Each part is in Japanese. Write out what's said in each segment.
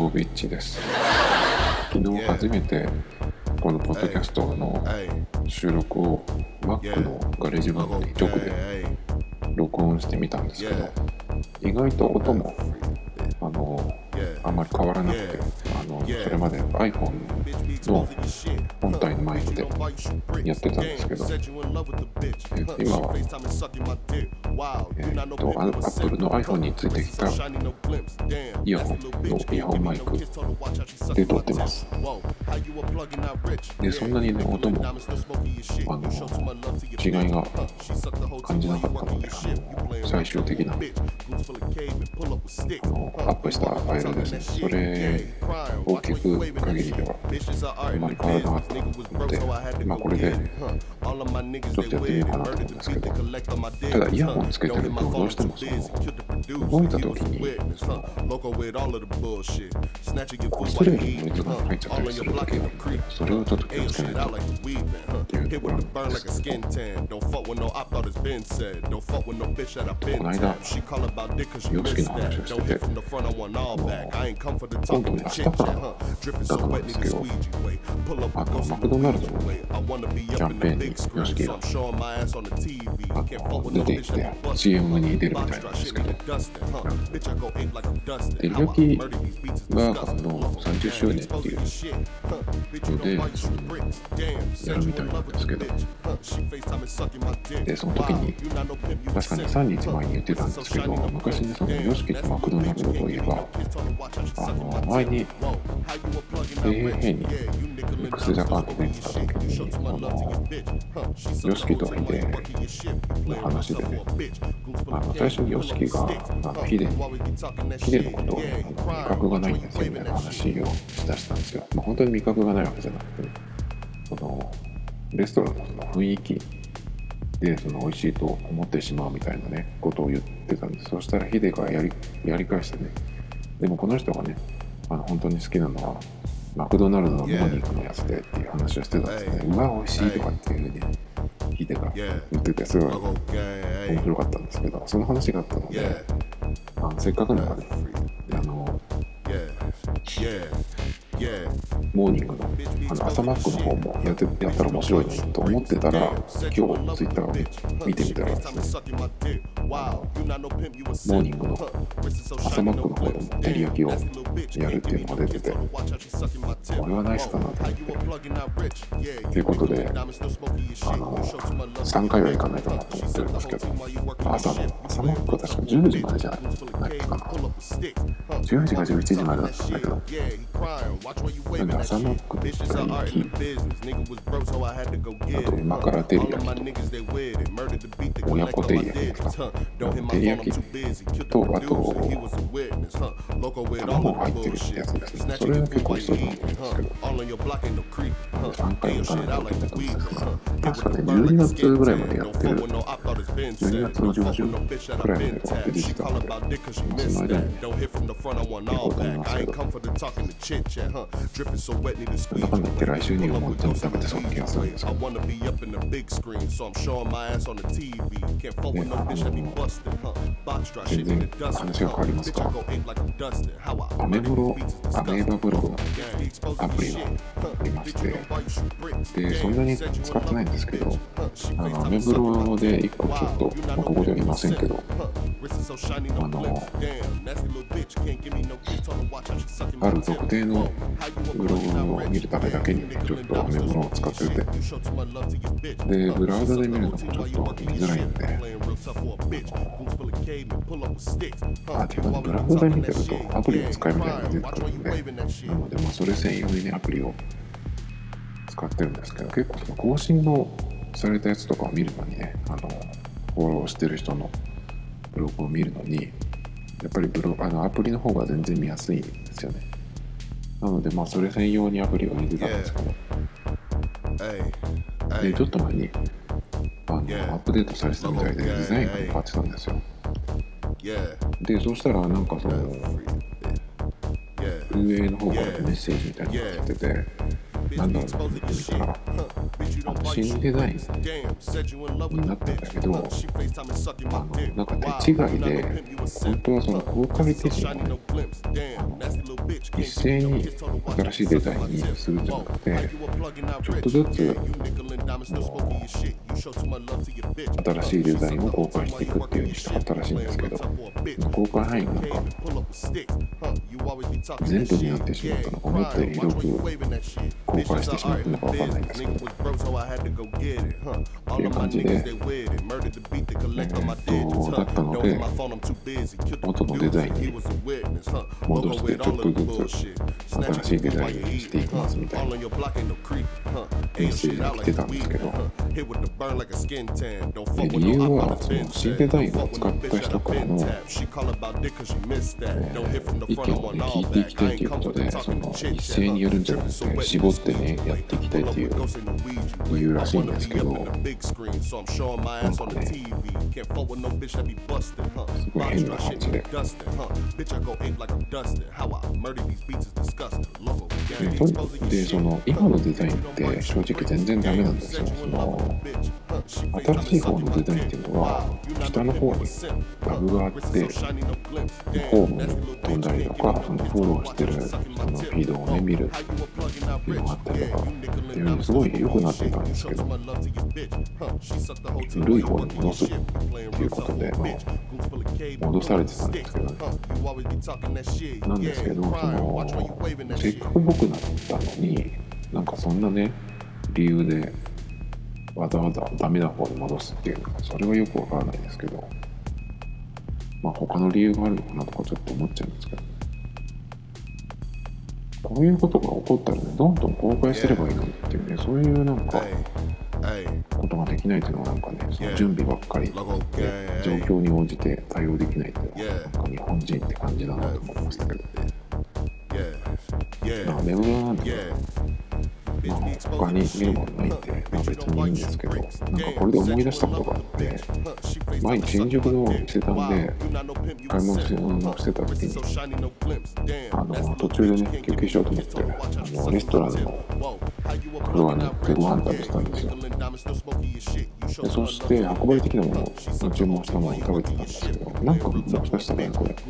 ボビッチです。昨日初めてこのポッドキャストの収録を Mac のガレージバンドに直で録音してみたんですけど意外と音もあのあんまり変わらなくてあのそれまで iPhone の本体のマイクでやってたんですけど、えー、今は、えー、と Apple の iPhone についてきたイヤホンのイヤホンマイクで撮ってます。でそんなにね音もあの違いが感じなかったので最終的なあのアップしたファイルですね。それを聞く限りではあまり変わらなかったのでまあこれでちょっとやってみようかなと思うんですけどただイヤホンつけてるとどうしてもその動いた時にその失礼にノイズが入っちゃったりする時があるのでそれをちょっと気をつけないとっていうところなんですけどこの間 YOSHIKI の話をしてて今度ね明日からだと思うんですけどあのマクドナルドのキャンペーンに YOSHIKI があの出てきて CM に出るみたいなんですけど。照り焼きがあの30周年っていうのでやるみたいなんですけど。でその時に確かに3日前に言ってたんですけど昔にその YOSHIKI とマクドナルドといえばあの前に AAA に x ジャパンで出てた時にあの YOSHIKI とヒデの話でねあの最初に YOSHIKI があのヒデにヒデのことを味覚がないんですよみたいな話をしだしたんですよ、まあ、本当に味覚がないわけじゃなくてそのレストランのその雰囲気でその美味しいと思ってしまうみたいなねことを言ってたんです。そしたらヒデがやりやり返してね。でもこの人がねあの本当に好きなのはマクドナルドのモーニングのやつでっていう話をしてたんですね。うわ美味しいとかっていうふうにヒデが言っててすごい面白かったんですけどその話があったのであのせっかくならねあのモーニングのあの朝マックの方もやってやったら面白いのと思ってたら今日ツイッターを見てみたらですねモーニングの朝マックの方でも照り焼きをやるっていうのが出ててこれはナイスかなと思ってということであの3回は行かないかなと思ってるんですけど朝の朝マックは確か10時までじゃないかな10時か11時までだったんだけどなんで朝マックで照り焼きあと今から照り焼きと親子照り焼きですか照り焼きとあと卵が入ってるってやつですねそれは結構美味しそうだなと思うんですけど3回も行かないといけなかったんですが確かね12月ぐらいまでやってる12月の上旬くらいまでとかって出てたので、まあ、その間にね行こうと思いますけどなんだかんだ言って来週にはもう全部食べてそう全然話が変わりますがアメブロアメーバブログのアプリがありまして。でそんなに使ってないんですけどあのアメブロで1個ちょっと、まあ、ここでは言いませんけどあのある特定のブログを見るためだけにちょっとアメブロを使ってて。でブラウザで見るのもちょっと見づらいんで。あていうかブラウザで見てるとアプリを使えみたいなのが出てくるんでなのでまあそれ専用にねアプリを使ってるんですけど結構その更新のされたやつとかを見るのにねあのフォローしてる人のブログを見るのにやっぱりブロあのアプリの方が全然見やすいんですよね。なのでまあそれ専用にアプリを入れてたんですけど。でちょっと前にあのアップデートされてたみたいでデザインが変わってたんですよ。でそうしたらなんかその運営の方からメッセージみたいなのが来ててなんだろうなって見たら。新デザインになったんだけどあのなんか手違いで本当はその公開手順をねあの一斉に新しいデザインにするんじゃなくてちょっとずつ新しいデザインを公開していくっていうにしたかったらしいんですけど公開範囲がなんか全部になってしまったのか思ったより広く公開してしまったのかわかんないんですけどっていう感じでえー、っとだったので元のデザインに戻してちょっとずつ新しいデザインにしていきますみたいなメッセージが来てたんですけど。で理由はその新デザインを使った人からの、えー、意見を、ね、聞いていきたいということでその一斉にやるんじゃなくて絞ってねやっていきたいっていう理由らしいんですけどなんか。ねすごい変な感じで。でその今のデザインって正直全然ダメなんですよ。その新しい方のデザインっていうのは下の方にバグがあってホームに飛んだりとかそのフォローしてるそのフィードをね見るっていうのがあったりとかっていうのすごい良くなっていたんですけど古い方に戻すっていうことで、まあ、戻されてたんですけど。ねなんですけどそのせっかく僕なったのになんかそんなね理由でわざわざダメな方に戻すっていうのはそれはよくわからないですけどまあ他の理由があるのかなとかちょっと思っちゃうんですけど。こういうことが起こったらねどんどん公開すればいいのにっていうねそういうなんかことができないっていうのはなんかねその準備ばっかりで状況に応じて対応できないっていうのはなんか日本人って感じだなと思いましたけどなんかウェブなんだけどまあ、他に見るものないんで、まあ、別にいいんですけど、なんかこれで思い出したことがあって、前に新宿の伊勢丹で買い物してた時に、あの途中でね、休憩しようと思って、あのレストランのフロアに行ってご飯食べてたんですよ。でそして運ばれてきたものを注文したものを食べてたんですけど、なんかもしかしたらね、これ、こ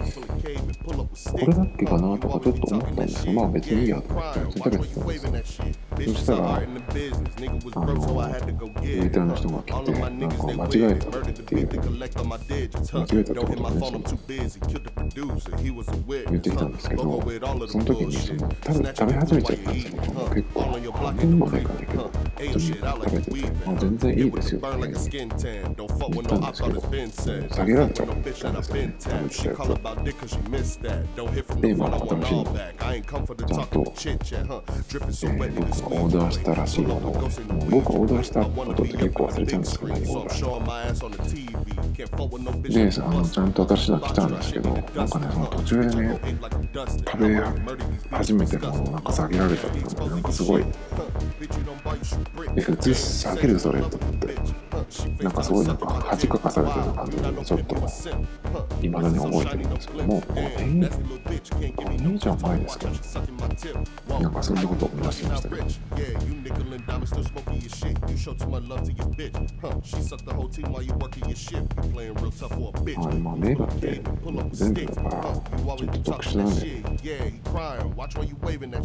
れだっけかなとかちょっと思ったんですけど、まあ別にいいやと思って食べてたんですよ。そしたら、あの、ウェイターの人が来て、なんか間違えたっていう、間違えたってことをね、言ってきたんですけど、その時に、その、多分食べ始めちゃったんですよ、結構、半分までいかないけど、普通に食べてて、まあ、全然いいですよって言ったんですけど、下げられちゃったんですよね、食べてたやつで、まあ、新しいの、ちゃんと、えー、僕がオーダーしたらしいものを、もう僕オーダーしたことって結構忘れちゃうんですけど、何オーダーしたで、あのちゃんと新しいの来たんですけど、なんかね、その途中でね、食べ始めてもなんか下げられたってなんかすごい、え、普通下げるそれと思って。なんかすごいなんか恥かかされてる感じでちょっといまだに覚えてるんですけども5年5年以上前ですけどなんかそんなことを思い出してましたけどはいまあ目がって全部だからちょっと特殊なんで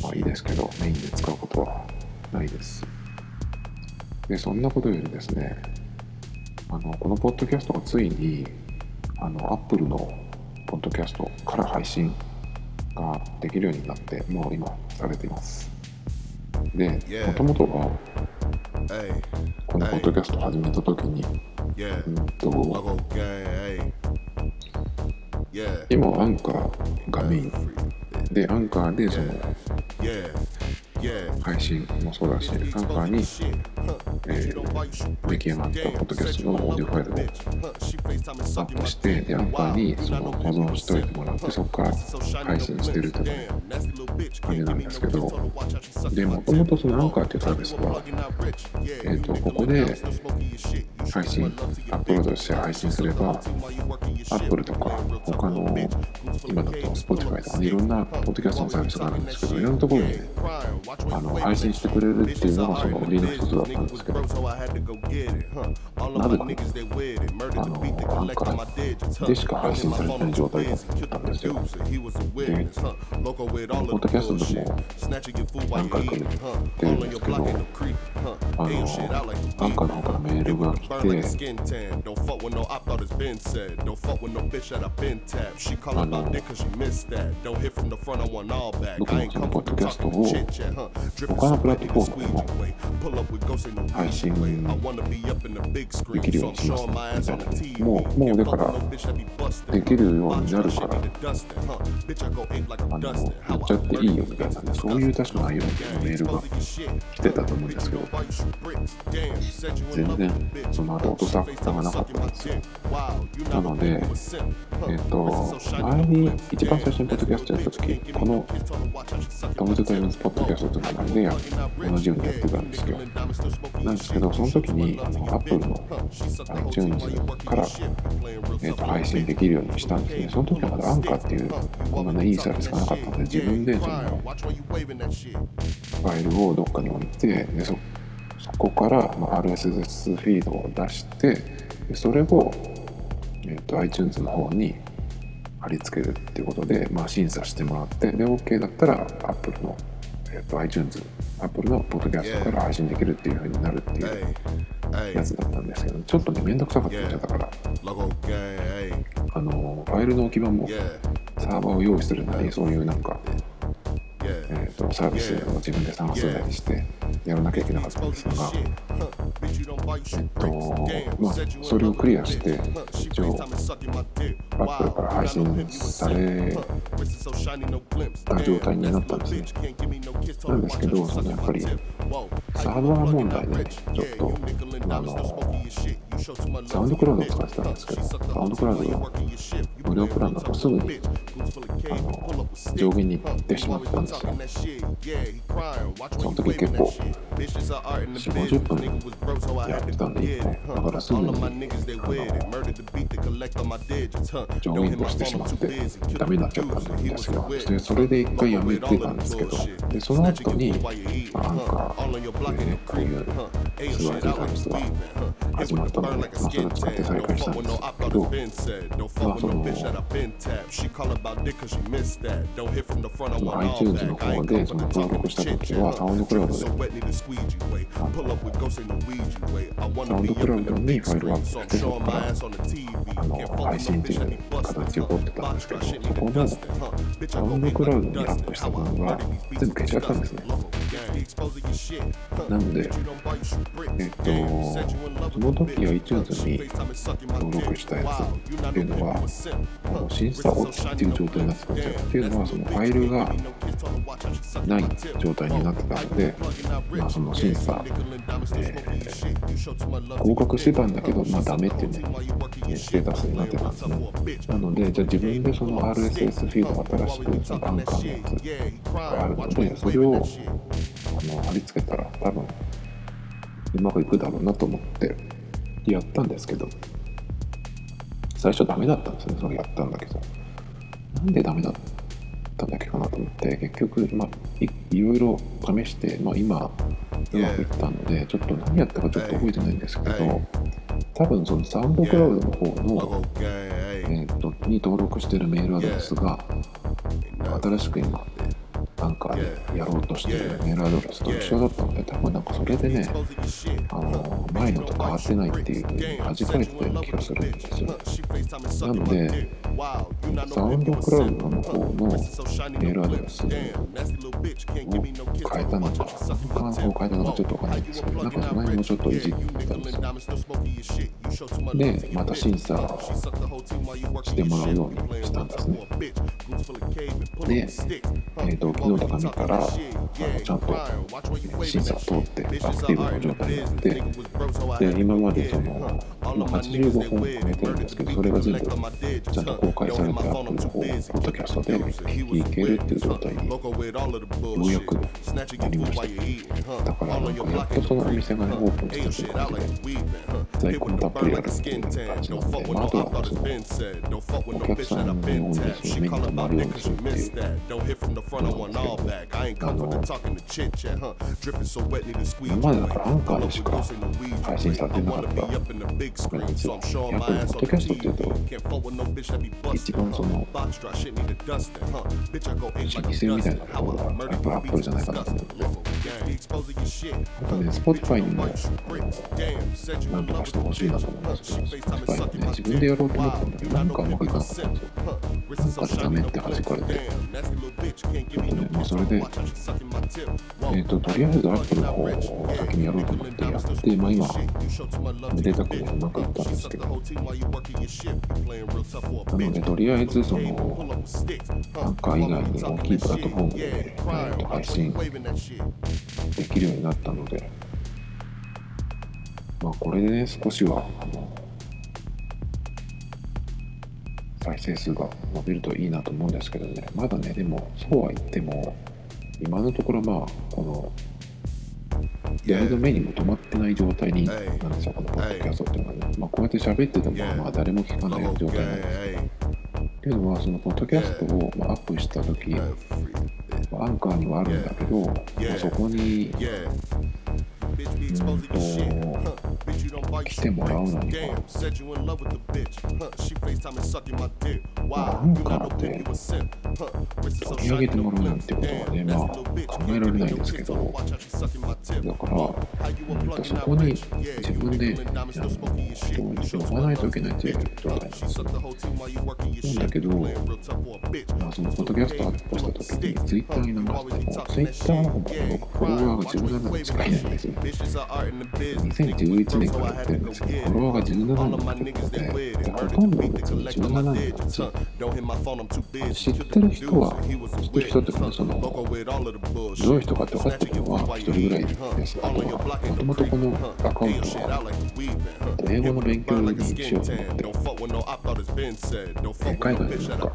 まあいいですけどメインで使うことはないですでそんなことよりですねあのこのポッドキャストがついにあの Apple のポッドキャストから配信ができるようになってもう今されています。でもともとはこのポッドキャスト始めた時にうんと今はアンカーがメイン。でアンカーでその配信もそうだし、アンカーに、えー、出来上がったポッドキャストのオーディオファイルをアップして、で、アンカーにその保存しといてもらって、そこから配信してるという感じなんですけど、で、もともとそのアンカーっていうサービスは、えっ、ー、と、ここで配信、アップロードして配信すれば、Apple とか他の今だと Spotify とか、ね、いろんなポッドキャストのサービスがあるんですけど、いろんなところにね、あの配信してくれるっていうのがその売りの一つだったんですけどなぜかあのアンカーでしか配信されてない状態だったんですよ。でポッドキャストでも何回か言ってるんですけどあのアンカーの方からメールが来てあの僕のポッドキャストを他のプラットフォームでも配信できるようにしますみたいなねもうもうだからできるようになるからあのやっちゃっていいよみたいなねそういう確か内容のメールが来てたと思うんですけど全然その後音沙汰がなかったんですよなのでえっ、と前にに一番最初にポッドキャストやった時この Tom's Times Podcast というので同じようにやってたんですけどなんですけどその時にあの Apple の iTunes から、えー、と配信できるようにしたんですね。その時はまだアンカーっていうこんなねいいサービスがなかったので自分でそのファイルをどっかに置いてでそそこから、まあ、RSS フィードを出してでそれを、えー、と iTunes の方に貼り付けるっていうことで、まあ、審査してもらってで OK だったら Apple の、えー、と iTunes Apple のポッドキャストから配信できるっていう風になるっていうやつだったんですけどちょっとねめんどくさかったんですよ。だからあのファイルの置き場もサーバーを用意するなりそういうなんかえーと、サービスを自分で探すなりしてやらなきゃいけなかったんですが、とまあ、それをクリアして一応アップルから配信された状態になったんですねなんですけどそのやっぱりサーバー問題でちょっとあのサウンドクラウドを使ってたんですけどサウンドクラウドの無料プランだとすぐに上限に行ってしまったんですよその時結構4 50分やってたんで1本だからすぐにあの上限としてしまってダメになっちゃったんですよでそれで一回やめてたんですけどでその後に、まあ、なんか、えー、こういうスワイドサービスが始まったので、まあ、それを使って再開したんですけど、まあ、その、その iTunes の方でその登録した時はサウンドクラウドで、サウンドクラウドにファイルアップして、そこからあの配信っていう形を取ってたんですけど、そこのサウンドクラウドにアップしたものが全部消しちゃったんですね。なので、えっと、その時 iTunes に登録したやつっていうのは、あの審査落ちっていう状態になってたんですよ。っていうのは、そのファイルがない状態になってたので、まあ、その審査、えー、合格してたんだけど、まあ、ダメっていうね、ステータスになってたんですね。なので、じゃあ自分でその RSS フィード新しく、アンカーのやつがあるので、それをあの貼り付けたら多分うまくいくだろうなと思ってやったんですけど最初ダメだったんですねそれやったんだけど。なんでダメだったんだっけかなと思って結局、まあ、いいろいろ試して、まあ、今うまくいったのでちょっと何やったかちょっと覚えてないんですけど多分そのサウンドクラウドの方の、えー、とに登録してるメールアドレスが新しく今なんかや。ろうとしてるメールアドレスと一緒だったので多分なんかそれでねあの前のと変わってないっていう風に弾かれてたような気がするんですよ。なのでサウンドクラウドの方のメールアドレスを変えたのか感想を変えたのかちょっとわかんない。んですけどなんかその辺もちょっといじったんですよでまた審査してもらうようにしたんですね。で、えーと、昨日とか見たらあのちゃんと審査を通ってアクティブな状態になってで今までその、まあ、85本超えてるんですけどそれが全部ちゃんと公開されてアップルの方ポッドキャストで聞けるっていう状態にようやくなりましただからなんかやっとそのお店がねオープンしたっていう感じで在庫もたっぷりあるっていう感じなんで、まあ、あとはそのお客さんのお店を目に留まるようにすするっていうことなんですけどあの今までだからアンカーでしか配信されてなかったわけなんですよ逆にポッドキャストっていうと一番その視認性みたいなところがやっぱアップルじゃないかなと思って。あとね Spotify にもなんとかしてほしいなと思うんですけど Spotify ね自分でやろうと思ったんだけどなんかうまくいかなかったんですよなんかでダメって弾かれてね、まあ、それで、えーと、とりあえず Apple の方を先にやろうと思ってやって、まあ、今、めでたくうまくいったんですけど、なので、とりあえず、その、なんか以外に大きいプラットフォームで、えー、と配信できるようになったので、まあ、これでね、少しは、あの、再生数が伸びるといいなと思うんですけどね、まだね、でも、そうは言っても、今のところ、まあ、この、誰の目にも止まってない状態になんですよ、このポッドキャストっていうのはね。まあ、こうやって喋ってても、まあ、誰も聞かない状態なんですけど。っていうのは、そのポッドキャストを、まあ、アップしたとき、まあ、アンカーにはあるんだけど、まあ、そこに、うんと、来てもらうのには、まあ、アンカーで取り上げてもらうなんてことはね、まあ、考えられないんですけど、だから、うんと、そこに自分であの人を呼ばないといけないという状態なんですよ。なんだけど、まあ、そのポッドキャストアップしたときに、ツイッターに流しても、ツイッターの方が僕、フォロワーが17人しかいないんですよ。2011年からやってるんですけど、フォロワーが17人ってことで、ほとんど別に17人なんですよ。知ってる人は、知ってる人っていうか、その、どういう人かって分かってるのは1人ぐらいです。あとは、もともとこのアカウントは、英語の勉強にしようと思って、海外のなんか、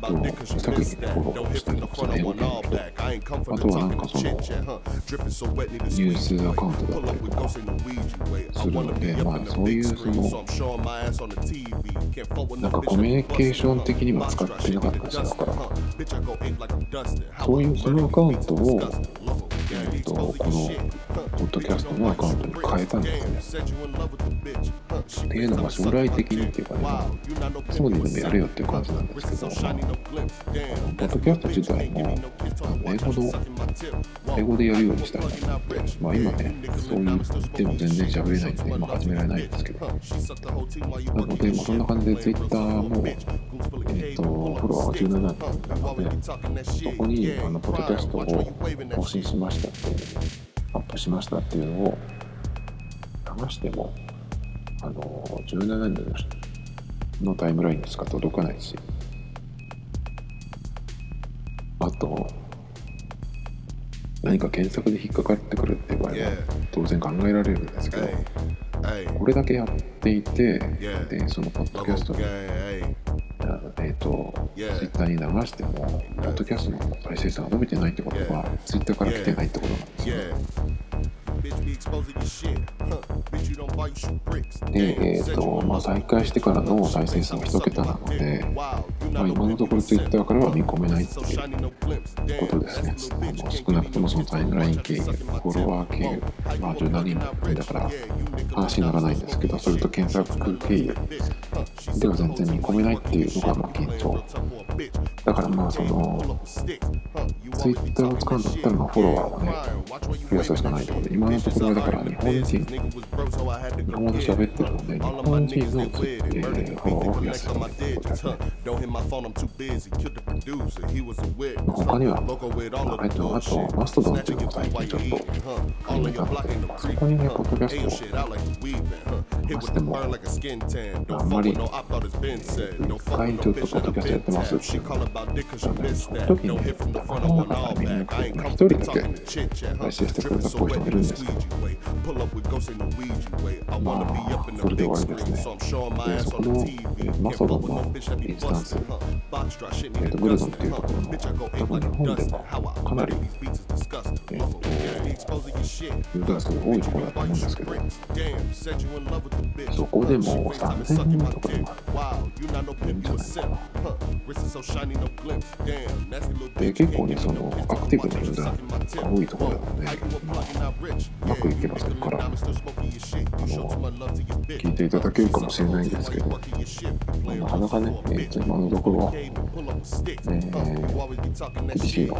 と、作品でフォローしたりとか、その英語圏の人、あとはなんかその、ニュースアカウントだったり。とかするので、まあそういうその、なんかコミュニケーション的には使ってなかったりするから、そういうそのアカウントを、えー、とこのポッドキャストのアカウントに変えたんですね。っていうのが将来的にっていうかね、まあ、そうででもやるよっていう感じなんですけど、ポッドキャスト自体も英語の英語でやるようにしたいなと、まあ今ね、そう言っても全然喋れないんで、今始められないんですけど、なので、まあ、そんな感じで Twitter も、えっ、ー、と、フォロワーが17人なので、そこにあのポッドキャストを更新しましたっていう、アップしましたっていうのを流しても、あの、17人のタイムラインにしか届かないし、あと、何か検索で引っかかってくるっていう場合は当然考えられるんですけど、これだけやっていて、で、そのポッドキャストに、えっ、ー、と、ツイッターに流しても、ポッドキャストの再生数が伸びてないってことは、ツイッターから来てないってことなんですよ。で、えーとまあ、再開してからの再生数が1桁なので、まあ、今のところ Twitter からは見込めないっていうことですね。あの少なくともそのタイムライン経由、フォロワー経由、まあ、17人だから話にならないんですけど、それと検索経由では全然見込めないっていうのがまあ現状。だからまあその、Twitter を使うんだったらまあフォロワーをね、増やすしかないってことで、今のところはだから日本人、日本語で喋ってるので、日本人の、えー、フォロワーを増やすしかないってことですね。他には、あえっと、あと、マストドンっていうのが最近ちょっと始めたので、そこにね、ポッドキャストを流しても、あんまり、一回ちょっとポッドキャストやってます。っていうのは、その時にね、なかなか見にくい、一人だけ配信してくれたっぽい人もいるんですけど、まあ、それで終わりですね。で、そこの、えー、マえー、とグルドンっていうところの、多分日本でもかなりえっ、と、ユーザー数が多いところだと思うんですけど、そこでも3000人とかでもいいんじゃないかな。で、結構ね、そのアクティブなユーザーが多いところなので、まあ、うまくいけばそこから、あの、聞いていただけるかもしれないんですけど、なかなかね、えー、と今のところは、えー、厳しいと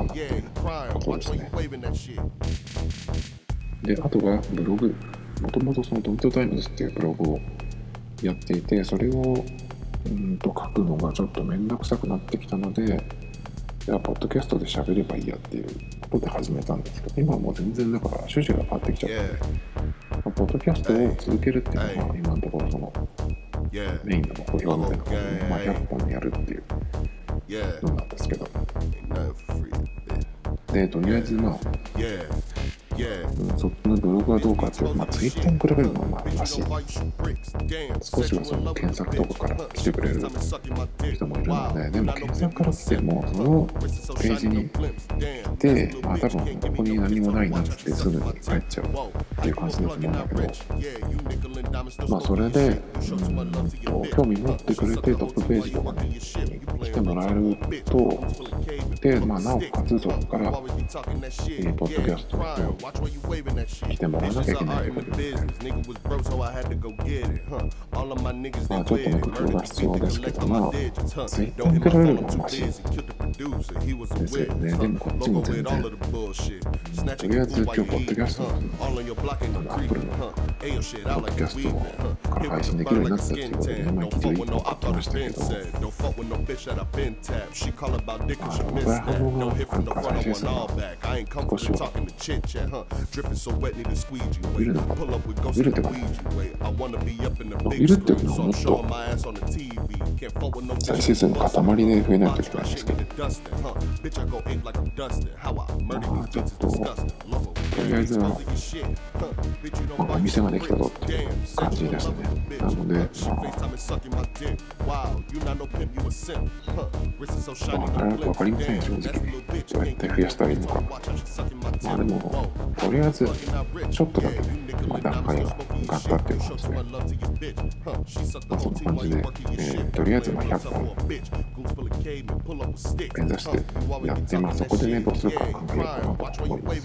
ころですね。で、あとはブログ、もともとそのドミトタイムズっていうブログをやっていて、それをうんと書くのがちょっとめんどくさくなってきたので、じゃあ、ポッドキャストで喋ればいいやっていうことで始めたんですけど、今はもう全然だから趣旨が変わってきちゃって、まあポッドキャストを続けるっていうのが今のところそのメインの目標みたいな感じで、まあ、100本やるっていう。のなんですけど、で、とりあえずまあ、うん、そっちのブログはどうかっていうと、まあ、ツイッターに比べるのはまあマシ。少しはその検索とかから来てくれる人もいるので、でも検索から来ても、そのページに来て、まあ多分ここに何もないなってすぐに帰っちゃうっていう感じだと思うんだけど、まあそれで、うんと興味持ってくれてトップページとかに来てもらえると、で、まあなおかつそこから、えー、ポッドキャストを来てもらわなきゃいけないということで、まあちょっとね、工夫が必要ですけど、まあ、ツイッターに比べるのはマシですよね。でもこっちも全然、とりあえず今日、ポッドキャストの、あの、アップルの、ポッドキャストから配信できるようになったっていうことで、まあ、一度一本書きましたけど、あの、僕ら反応があるから再生数が少しは伸びるのか伸びるってか伸びるっていうのはもっと再生数の塊で増えないといけないんですけどまあちょっととりあえずは、まあ、お店ができたぞっていう感じですねなのでまあまあ、よくわかりませんよ、正直。どうやって増やしたらいいのか。まあでも、とりあえず、ちょっとだけね、まあ、段階が上がったっていう感じで、まあそんな感じで、えーとりあえずまあ100本目指してやって、まあそこでね、どうするか考えようかなと思います。